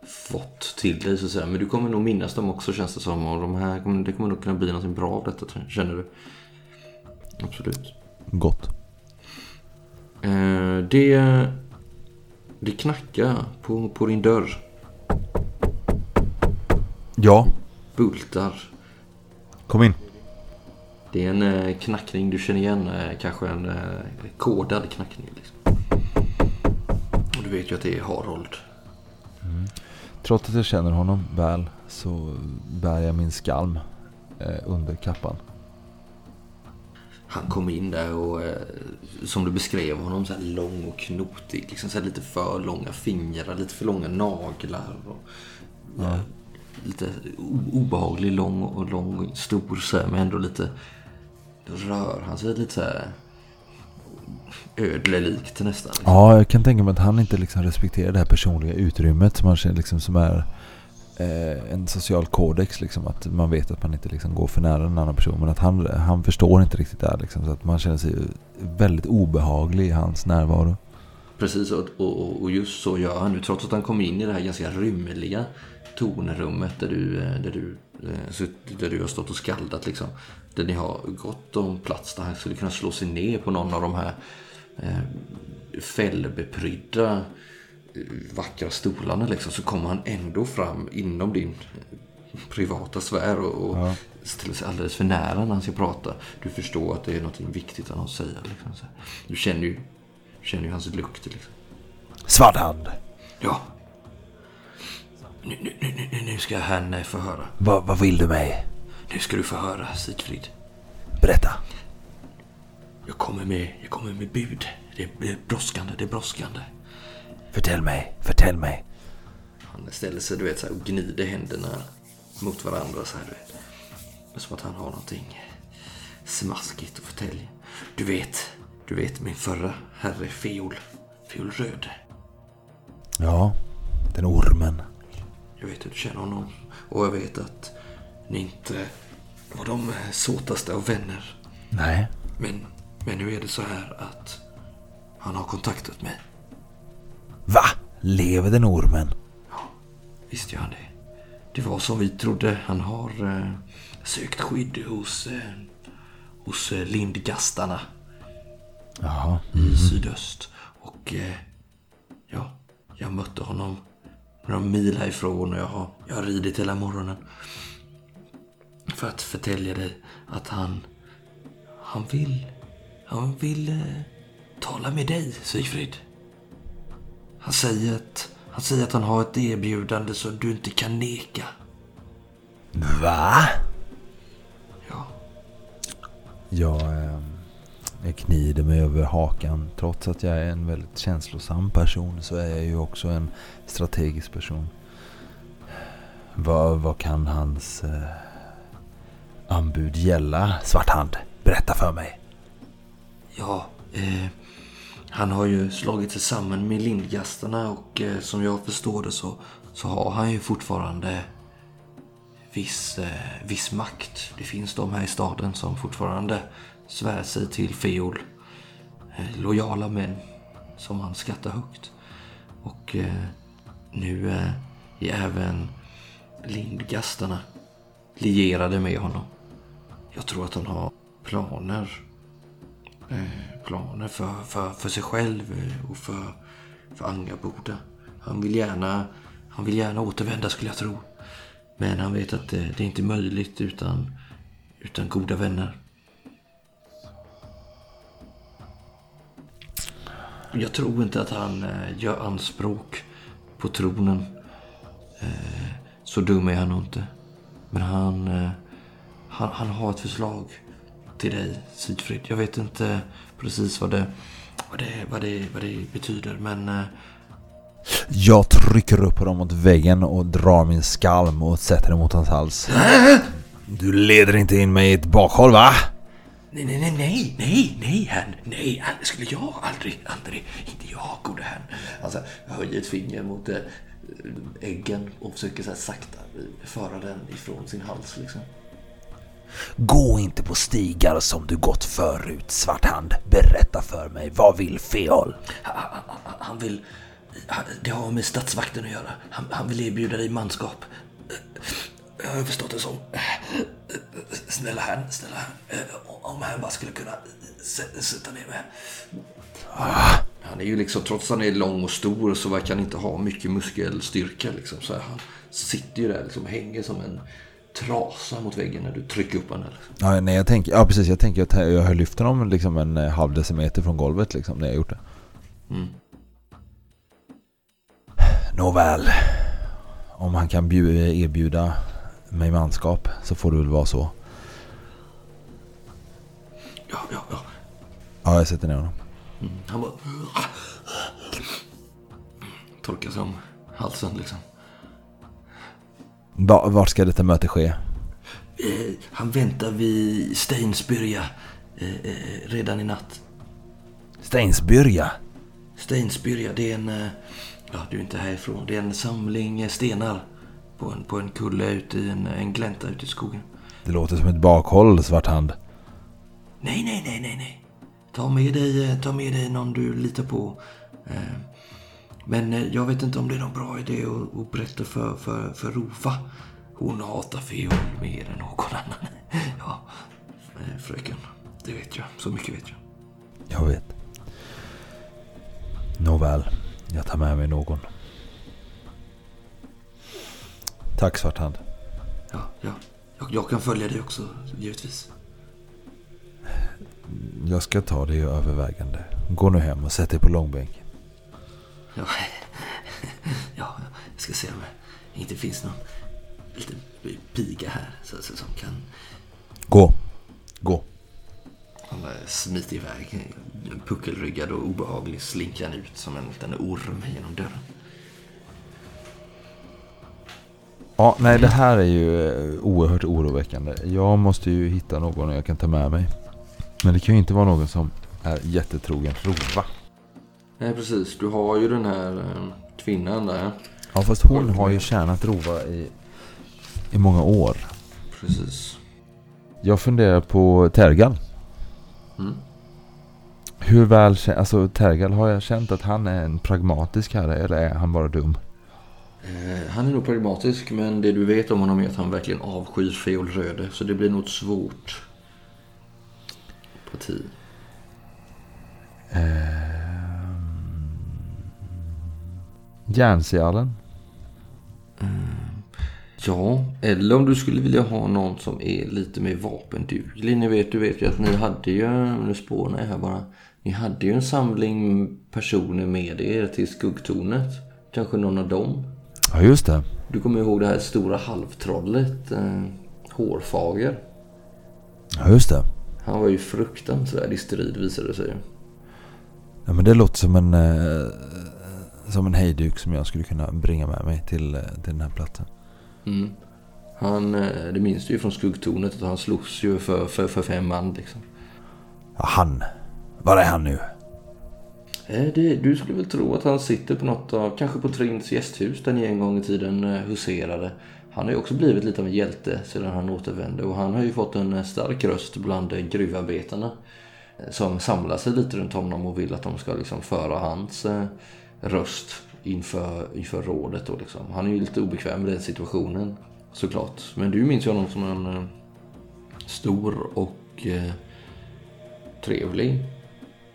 fått till dig så att säga. Men du kommer nog minnas dem också känns det som. Och de här, det kommer nog kunna bli något bra av detta känner du. Absolut. Gott. Eh, det, det knackar på, på din dörr. Ja, Bultar. kom in. Det är en eh, knackning du känner igen. Eh, kanske en eh, kodad knackning. Liksom. Och du vet ju att det är Harold. Trots att jag känner honom väl så bär jag min skalm eh, under kappan. Han kom in där och eh, som du beskrev honom så här lång och knotig. Liksom så här lite för långa fingrar, lite för långa naglar. Och, ja. Lite obehaglig, lång och lång och stor så här, men ändå lite... Då rör han sig lite så här ödlelikt nästan. Liksom. Ja, jag kan tänka mig att han inte liksom respekterar det här personliga utrymmet som, man känner, liksom, som är eh, en social kodex. Liksom, att man vet att man inte liksom, går för nära en annan person. Men att han, han förstår inte riktigt det här. Liksom, så att man känner sig väldigt obehaglig i hans närvaro. Precis, och, och, och just så gör han nu. Trots att han kommer in i det här ganska rymliga tornrummet där du, eh, där du, eh, där du har stått och skaldat. Liksom. Där ni har gott om plats där han skulle kunna slå sig ner på någon av de här eh, fällbeprydda eh, vackra stolarna. Liksom, så kommer han ändå fram inom din privata sfär och, och ja. ställer sig alldeles för nära när han ska prata. Du förstår att det är något viktigt han har att säga. Liksom. Du känner ju, känner ju hans lukt. Liksom. Svarthand! Ja, nu, nu, nu, nu ska han få höra. Va, vad vill du mig? Nu ska du få höra, Sigfrid. Berätta. Jag kommer med, jag kommer med bud. Det är brådskande, det är brådskande. Förtäll mig, förtäll mig. Han ställer sig, du vet, så här, och gnider händerna mot varandra så här, du vet. Som att han har någonting smaskigt att förtälja. Du vet, du vet min förra herre Fiol. Fiol Röd. Ja, den ormen. Jag vet hur du känner honom. Och jag vet att ni inte var de såtaste av vänner. Nej. Men, men nu är det så här att han har kontaktat mig. Va? Lever den ormen? Ja, visst gör han det. Det var som vi trodde. Han har eh, sökt skydd hos, eh, hos eh, lindgastarna. Jaha. Mm. I sydöst. Och eh, ja, jag mötte honom några mil härifrån och jag har, jag har ridit hela morgonen. För att förtälja dig att han, han vill, han vill eh, tala med dig, Sigfrid. Han säger, att, han säger att han har ett erbjudande som du inte kan neka. Va? Ja. Jag, eh, jag knider mig över hakan. Trots att jag är en väldigt känslosam person så är jag ju också en strategisk person. Vad, vad kan hans eh, anbud gälla, Svarthand? Berätta för mig. Ja, eh, han har ju slagit sig samman med lindgastarna och eh, som jag förstår det så, så har han ju fortfarande viss, eh, viss makt. Det finns de här i staden som fortfarande svär sig till Feol. Eh, lojala män som han skattar högt. Och eh, nu eh, är även lindgastarna lierade med honom. Jag tror att han har planer. Eh, planer för, för, för sig själv eh, och för, för Angaboda. Han vill, gärna, han vill gärna återvända skulle jag tro. Men han vet att det, det är inte möjligt utan, utan goda vänner. Jag tror inte att han gör anspråk på tronen. Så dum är han nog inte. Men han, han, han har ett förslag till dig, Sigfrid. Jag vet inte precis vad det, vad det, vad det, vad det betyder, men... Jag trycker upp honom mot väggen och drar min skalm och sätter den mot hans hals. Du leder inte in mig i ett bakhåll, va? Nej, nej, nej, nej, nej, nej, herrn. Nej, det skulle jag aldrig, aldrig. Inte jag, gode herrn. Alltså, jag höjer ett finger mot äh, äggen och försöker så här sakta föra den ifrån sin hals liksom. Gå inte på stigar som du gått förut, Svarthand. Berätta för mig, vad vill Feol? Han, han vill... Det har med statsvakten att göra. Han, han vill erbjuda dig manskap. Jag har förstått det som. Snälla herrn, snälla herrn. Om han bara skulle kunna sätta ner mig. Han är ju liksom, trots att han är lång och stor så verkar han inte ha mycket muskelstyrka. Liksom. Så han sitter ju där liksom, hänger som en trasa mot väggen när du trycker upp honom. Liksom. Ja, nej, jag tänker, ja, precis. Jag tänker att jag har lyft honom liksom en eh, halv decimeter från golvet liksom, när jag gjort det. Mm. Nåväl. Om han kan erbjuda mig manskap så får det väl vara så. Ja, ja, ja. Ja, jag sätter ner honom. Han bara... Torkar sig om halsen liksom. Va, vart ska detta möte ske? Eh, han väntar vid Steinsbyrja eh, eh, redan i natt. Steinsbyrja. Steinsbyrja, det är en... Ja, du är inte härifrån. Det är en samling stenar på en, på en kulle ute i en, en glänta ute i skogen. Det låter som ett bakhåll, Svarthand. Nej, nej, nej, nej, nej. Ta med dig, ta med dig någon du litar på. Men eh, jag vet inte om det är någon bra idé att, att berätta för, för, för Rova. Hon hatar fiol mer än någon annan. Ja, eh, fröken. Det vet jag. Så mycket vet jag. Jag vet. Nåväl, jag tar med mig någon. Tack Svarthand. Ja, ja. Jag, jag kan följa dig också, givetvis. Jag ska ta det i övervägande. Gå nu hem och sätt dig på långbänk. Ja, ja jag ska se om det inte finns någon liten piga här så, så, som kan Gå. Gå. Han smiter iväg, puckelryggad och obehaglig, slinker han ut som en liten orm genom dörren. Ja, nej det här är ju eh, oerhört oroväckande. Jag måste ju hitta någon jag kan ta med mig. Men det kan ju inte vara någon som är jättetrogen Rova. Nej, precis. Du har ju den här eh, kvinnan där. Ja, fast hon har ju tjänat Rova i, i många år. Precis. Jag funderar på Tergal. Mm. Hur väl, kä- alltså Tergal, har jag känt att han är en pragmatisk herre eller är han bara dum? Eh, han är nog pragmatisk, men det du vet om honom är att han verkligen avskyr fiolröde. Så det blir nog svårt. På Järnsjallen? Ja, eller om du skulle vilja ha någon som är lite mer vapenduglig. Ni vet, du vet ju att ni hade ju, nu spånar jag här bara. Ni hade ju en samling personer med er till skuggtornet. Kanske någon av dem. Ja, just det. Du kommer ihåg det här stora halvtrollet, eh, Hårfager. Ja, just det. Han var ju fruktansvärd i strid visade det sig. Ja, men det låter som en, eh, som en hejduk som jag skulle kunna bringa med mig till, eh, till den här platsen. Mm. Han, eh, det minns du ju från skuggtornet att han slogs ju för, för, för fem man liksom. Ja, han. Var är han nu? Eh, Det, du skulle väl tro att han sitter på något av, kanske på Trins gästhus där ni en gång i tiden huserade. Han har ju också blivit lite av en hjälte sedan han återvände och han har ju fått en stark röst bland gruvarbetarna. Som samlar sig lite runt honom och vill att de ska liksom föra hans röst inför, inför rådet. Då liksom. Han är ju lite obekväm i den situationen såklart. Men du minns ju honom som en eh, stor och eh, trevlig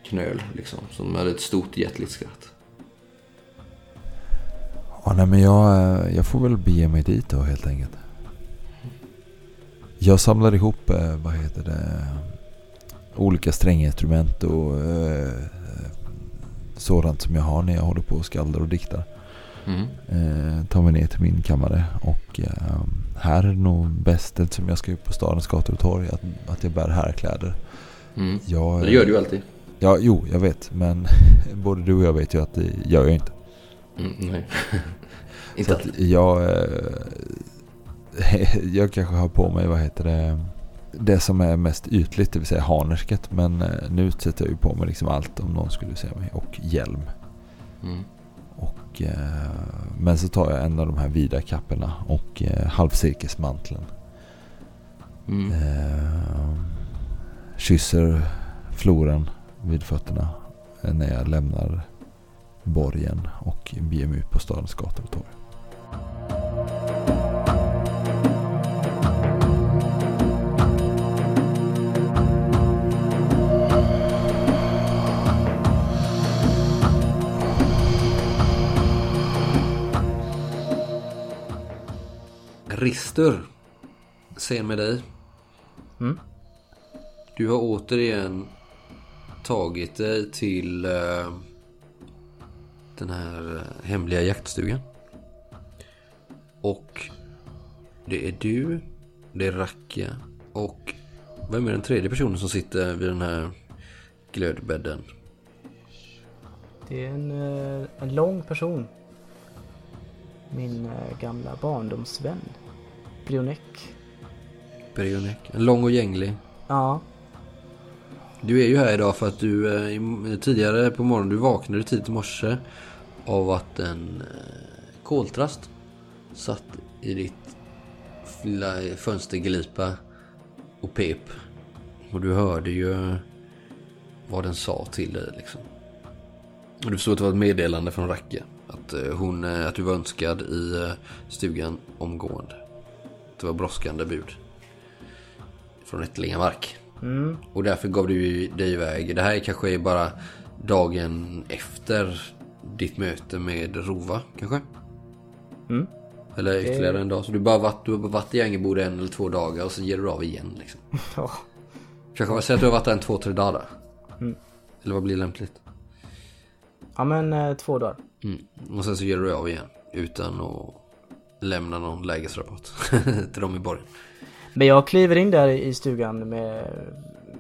knöl liksom. Som hade ett stort hjärtligt skratt. Ja, nej, men jag, eh, jag får väl bege mig dit då helt enkelt. Jag samlar ihop, eh, vad heter det, olika stränginstrument och eh, sådant som jag har när jag håller på och skaldar och diktar. Mm. Eh, tar mig ner till min kammare och eh, här är det nog bäst eftersom jag ska upp på stadens gator och torg att, att jag bär härkläder. Mm. Jag, Det gör du ju alltid. Ja, jo, jag vet. Men både du och jag vet ju att det gör jag inte. Mm, nej. Så Inte att alltid. jag, eh, jag kanske har på mig, vad heter det, det som är mest ytligt, det vill säga harnersket. Men eh, nu sätter jag ju på mig liksom allt om någon skulle se mig. Och hjälm. Mm. Och, eh, men så tar jag en av de här vida kapporna och eh, halvcirkelsmanteln. Mm. Eh, kysser floren vid fötterna när jag lämnar borgen och beger mig ut på stadens gator och torg. Rister. Se med dig. Mm. Du har återigen tagit dig till eh, den här eh, hemliga jaktstugan. Och det är du, det är Racka och Vem är den tredje personen som sitter vid den här glödbädden? Det är en, eh, en lång person. Min gamla barndomsvän. Brionek. Brionek. Lång och gänglig. Ja, Du är ju här idag för att du eh, tidigare på morgonen, du vaknade tidigt i morse av att en eh, koltrast satt i ditt fönsterglipa och pep. Och du hörde ju vad den sa till dig liksom. Och du förstod att det var ett meddelande från Racke. Att, eh, hon, att du var önskad i stugan omgående. Det var brådskande bud. Från Ättlingamark. mm, Och därför gav du dig iväg. Det här kanske är bara dagen efter ditt möte med Rova kanske? Mm. Eller ytterligare en dag. Så du, bara varit, du har bara varit i Angerboda en eller två dagar och sen ger du av igen liksom. ja. Kanske säg att du har varit där en två, tre dagar. Mm. Eller vad blir lämpligt? ja men eh, två dagar. Mm. Och sen så ger du av igen. Utan att lämna någon lägesrapport till dem i borgen. Men jag kliver in där i stugan med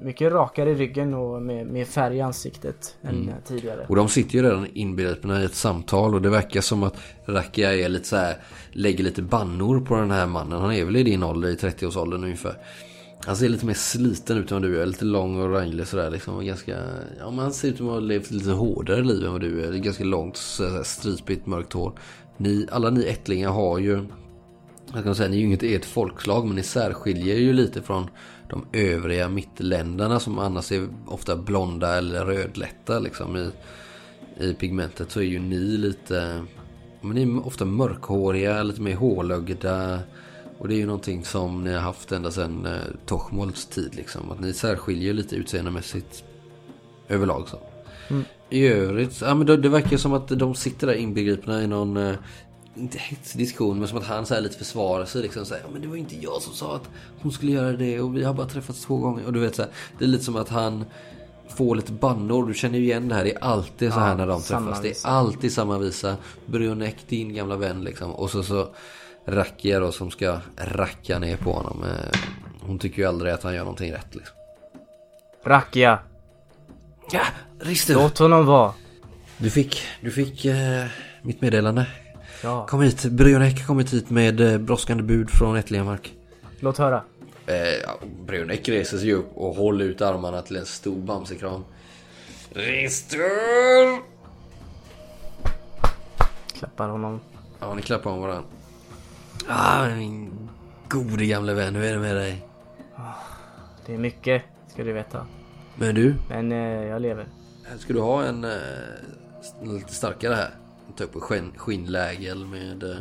mycket rakare i ryggen och med, med färg i ansiktet än eh, tidigare. Och de sitter ju redan inbegripna i ett samtal och det verkar som att Rakia är lite så här, lägger lite bannor på den här mannen. Han är väl i din ålder, i 30-årsåldern ungefär. Han ser lite mer sliten ut än vad du är, lite lång och ranglig sådär liksom. Ganska, ja men han ser ut som att ha levt lite hårdare liv än vad du är. Ganska långt, stripigt, mörkt hår. Ni, alla ni ättlingar har ju jag kan säga, ni är ju inget ert folkslag men ni särskiljer ju lite från de övriga mittländerna som annars är ofta blonda eller rödlätta liksom i, i pigmentet så är ju ni lite, men ni är ofta mörkhåriga, lite mer hålögda och det är ju någonting som ni har haft ända sedan eh, Tochmolds tid liksom. Att ni särskiljer lite utseendemässigt överlag så. Mm. I övrigt, ja men det, det verkar som att de sitter där inbegripna i någon eh, inte hetsig diskussion men som att han så här lite försvarar sig liksom säger ja, men det var inte jag som sa att hon skulle göra det och vi har bara träffats två gånger och du vet så här, det är lite som att han får lite bannor. Du känner ju igen det här. Det är alltid så här Ja, när de träffas. Det är alltid samma visa. Brionek, din gamla vän liksom. Och så så Rakia då som ska racka ner på honom. Eh, Hon tycker ju aldrig att han gör någonting rätt liksom. Rakia! Ja, Rister! Låt honom vara! Du fick, du fick eh, mitt meddelande. Ja, Kom hit, Brionek har kommit hit med eh, brådskande bud från Ättlingamark. låt höra. Eh, ja, Brionek reser sig upp och håller ut armarna till en stor bamsekram. Rister! Klappar honom. Ja, ni klappar om varandra. Ah, min gode gamle vän, hur är det med dig? Det är mycket, ska du veta. Men du, Men eh, jag lever. ska du ha en eh, lite starkare här? Ta upp en skinn, skinnlägel med eh,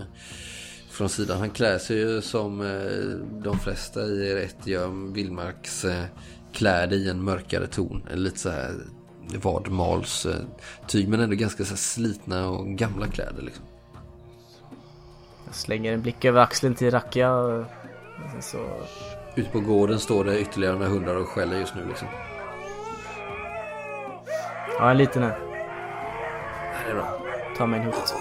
från sidan. Han klär sig ju som eh, de flesta i ett gör vildmarks eh, kläder i en mörkare ton. Eller lite så här vadmals tyg men ändå ganska så slitna och gamla kläder liksom. Jag slänger en blick över axeln till Rakia. Så... Ute på gården står det ytterligare några hundar och skäller just nu liksom. Ja, en liten här. Det är bra. Ta mig en hutt.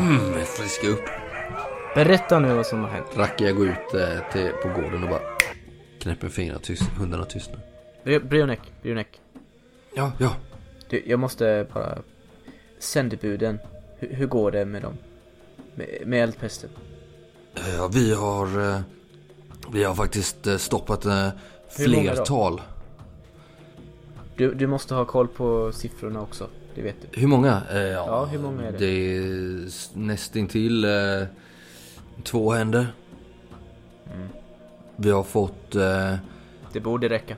Mm, friska upp. Berätta nu vad som har hänt. Rackia går ut eh, till, på gården och bara knäpper fingrarna tyst. Hundarna tystnar. Brionek, Brionek. Ja, ja. Du, jag måste bara... Sändebuden. Hur, hur går det med dem? Med, med eldpesten? Eh, Ja, vi har... eh, Vi har faktiskt eh, stoppat eh, Hur många då? flertal. Du, du måste ha koll på siffrorna också. Det vet du. Hur många? Eh, Ja, hur många är det? Det är nästintill eh, två händer. Mm. Vi har fått... Eh, Det borde räcka.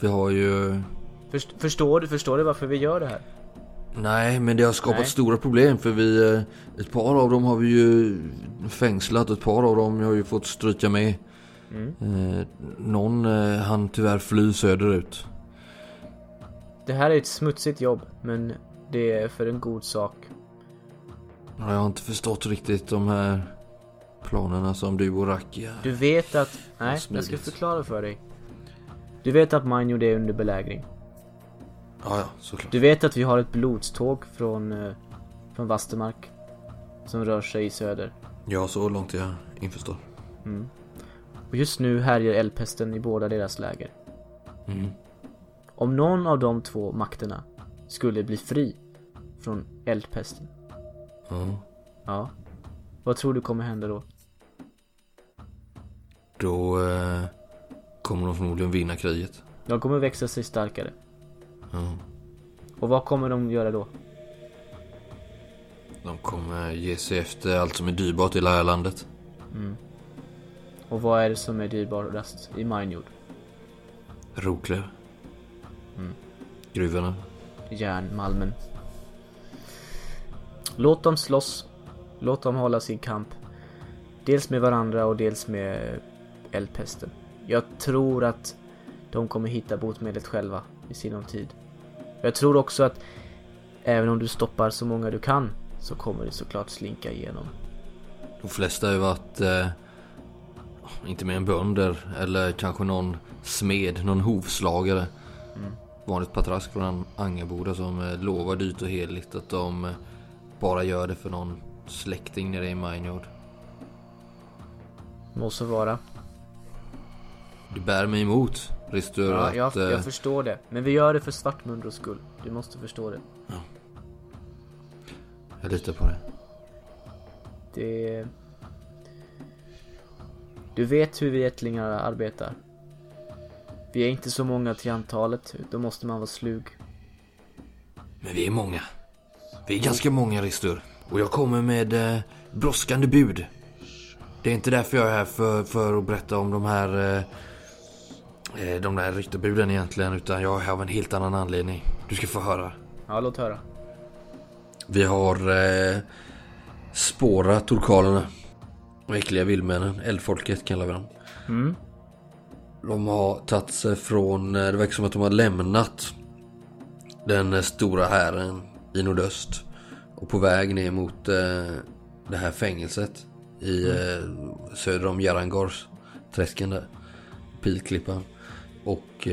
vi har ju... Först, förstår du? Förstår du varför vi gör det här? Nej, men det har skapat Nej. stora problem för vi... eh, Ett par av dem har vi ju fängslat ett par av dem har ju fått stryka med. Mm. Eh, någon eh, han tyvärr fly söderut. Det här är ett smutsigt jobb, men det är för en god sak. Jag har inte förstått riktigt de här planerna som du och Rakia... Du vet att... Nej, jag ska förklara för dig. Du vet att Manjo är under belägring. Ja, ja, såklart. Du vet att vi har ett blodståg från, eh, från Vastermark. Som rör sig i söder. Ja, så långt jag införstår. Och just nu härjar eldpesten i båda deras läger. Mm. Om någon av de två makterna skulle bli fri från eldpesten, Ja. ja, vad tror du kommer hända då? Då eh, kommer de förmodligen vinna kriget. De kommer växa sig starkare. Ja. Och vad kommer de göra då? De kommer ge sig efter allt som är dyrbart i det här landet. Och vad är det som är dyrbarast i Minejord? Roklöv. Gruvorna. Järn, malmen. Låt dem slåss. Låt dem hålla sin kamp. Dels med varandra och dels med eldpesten. Jag tror att de kommer hitta botemedlet själva i sinom tid. Jag tror också att även om du stoppar så många du kan så kommer det såklart slinka igenom. De flesta har ju varit eh, inte mer än bönder eller kanske någon smed, någon hovslagare. Vanligt patrask från Angerboda som eh, lovar dyrt och heligt att de eh, bara gör det för någon släkting nere i Minejord. Må så vara. Du bär mig emot, Ristur, Ja, att... jag, eh, jag förstår det. Men vi gör det för Svartmundros skull. Du måste förstå det. jag litar på det. Det... Du vet hur vi ättlingar arbetar. Vi är inte så många till antalet, då måste man vara slug. Men vi är många. Vi är ganska många, Ristur. Och jag kommer med eh, brådskande bud. Det är inte därför jag är här för, för att berätta om de här... Eh, eh, de där ryttarbuden egentligen, utan jag är här av en helt annan anledning. Du ska få höra. Ja, låt höra. Vi har eh, spårat torkalerna. De äckliga vildmännen. Eldfolket kallar vi dem. Mm. De har tagit sig från, eh, det verkar som att de har lämnat den eh, stora hären i nordöst. Och på väg ner mot eh, det här fängelset i eh, söder om Jarangars träsken där. Pilklippan. Och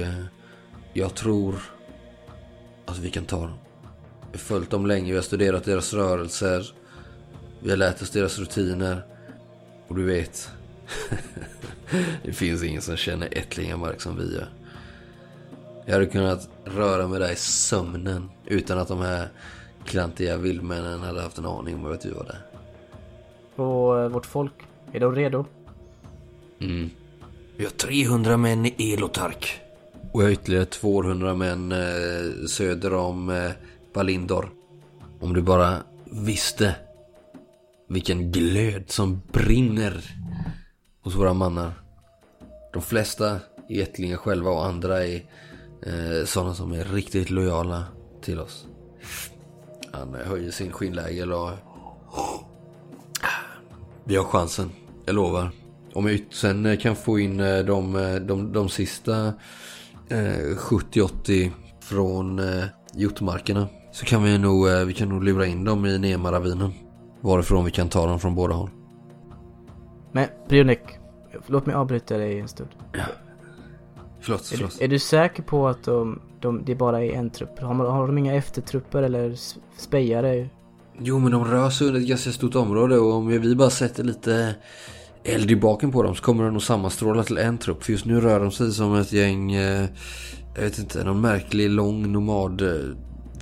jag tror att vi kan ta dem. Vi har följt dem länge, vi har studerat deras rörelser. Vi har lärt oss deras rutiner. Och du vet, det finns ingen som känner ättlingamark som vi gör. Jag hade kunnat röra mig där i sömnen utan att de här klantiga vildmännen hade haft en aning om att vi var där. Och eh, vårt folk, är de redo? Mm. Vi har 300 män i Elotark. Och jag har ytterligare 200 män eh, söder om eh, Valindor. Om du bara visste vilken glöd som brinner hos våra mannar. De flesta är ättlingar själva och andra är eh, sådana som är riktigt lojala till oss. Han höjer sin skinnlägel och... Vi har chansen, jag lovar. Om jag sen eh, kan få in eh, de, eh, de, de sista eh, 70-80 från eh, jotmarkerna så kan vi nog, eh, vi kan nog lura in dem i Nemaravinen. Varifrån vi kan ta dem från båda håll. Men Brionek, låt mig avbryta dig en stund. Förlåt, Är, förlåt. du- är du säker på att de, de, det bara är en trupp? Har, man, har de inga eftertrupper eller spejare? Jo men de rör sig under ett ganska stort område och om vi bara sätter lite eld i baken på dem så kommer de nog sammanstråla till en trupp. För just nu rör de sig som ett gäng, eh, jag vet inte, någon märklig lång nomad eh,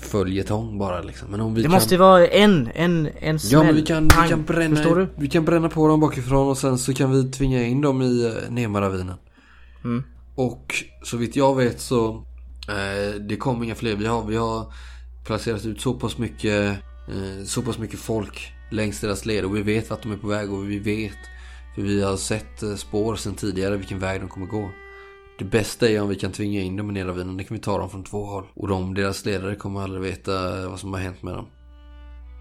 följetong bara liksom. Men om vi Det kan... måste ju vara en, en, en smäll. Ja men vi kan, vi kan bränna, vi kan bränna på dem bakifrån och sen så kan vi tvinga in dem i eh, Nemaravinen. Mm. Och så vitt jag vet så eh, det kommer inga fler. Vi har, vi har placerat ut så pass mycket eh, så pass mycket folk längs deras led och vi vet vart de är på väg och vi vet för vi har sett eh, spår sedan tidigare vilken väg de kommer gå. Det bästa är om vi kan tvinga in dem i. Det kan vi ta dem från två håll. Och de, deras ledare kommer aldrig veta vad som har hänt med dem.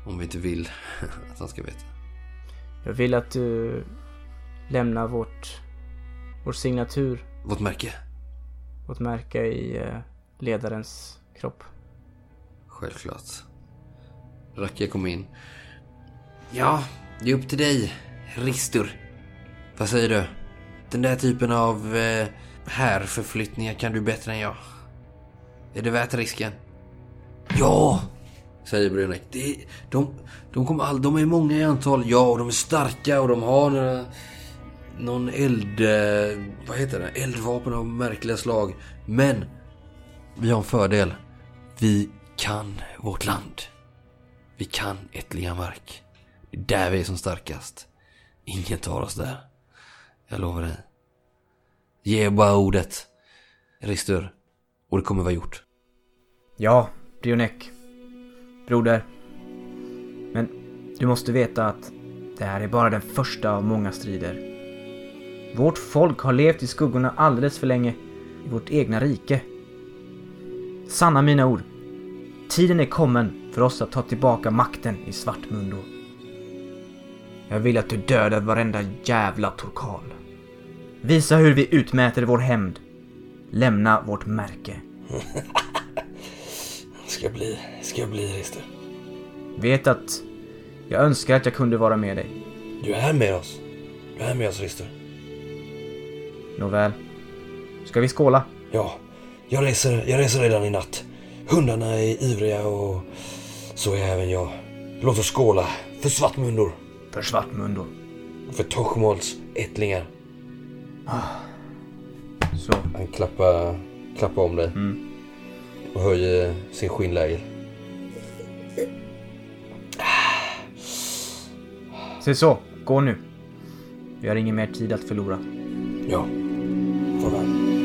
Om vi inte vill att han ska veta. Jag vill att du lämnar vårt, vår signatur, Vårt märke. vårt märke i eh, ledarens kropp. Självklart. Racka kom in. Ja, det är upp till dig, Ristur. Vad säger du? Den där typen av eh, härförflyttningar kan du bättre än jag. Är det värt risken? Ja! Säger Brunek. Det, de, de, kommer all, de är många i antal. Ja, och de är starka och de har några någon eld... Vad heter det? Eldvapen av märkliga slag. Men vi har en fördel. Vi kan vårt land. Vi kan Ättlingamark. Det är där vi är som starkast. Ingen tar oss där. Jag lovar dig. Ge bara ordet. Ristur. Och det kommer vara gjort. Ja, Brionek. Broder. Men du måste veta att det här är bara den första av många strider. Vårt folk har levt i skuggorna alldeles för länge i vårt egna rike. Sanna mina ord. Tiden är kommen för oss att ta tillbaka makten i Svartmundo. Jag vill att du dödar varenda jävla torkal. Visa hur vi utmäter vår hämnd. Lämna vårt märke. Ska bli, ska bli Rister. Vet att jag önskar att jag kunde vara med dig. Du är med oss. Du är med oss Rister. Nåväl. Ska vi skåla? Ja, jag reser, jag reser redan i natt. Hundarna är ivriga och så är även jag. Låt oss skåla för Svartmundor För Svartmundo. och för Tochmols ättlingar. Så. Han klappar, klappar om dig Mm. och höjer sin skinnläger. Se så. Gå nu. Vi har ingen mer tid att förlora. Ja, farväl.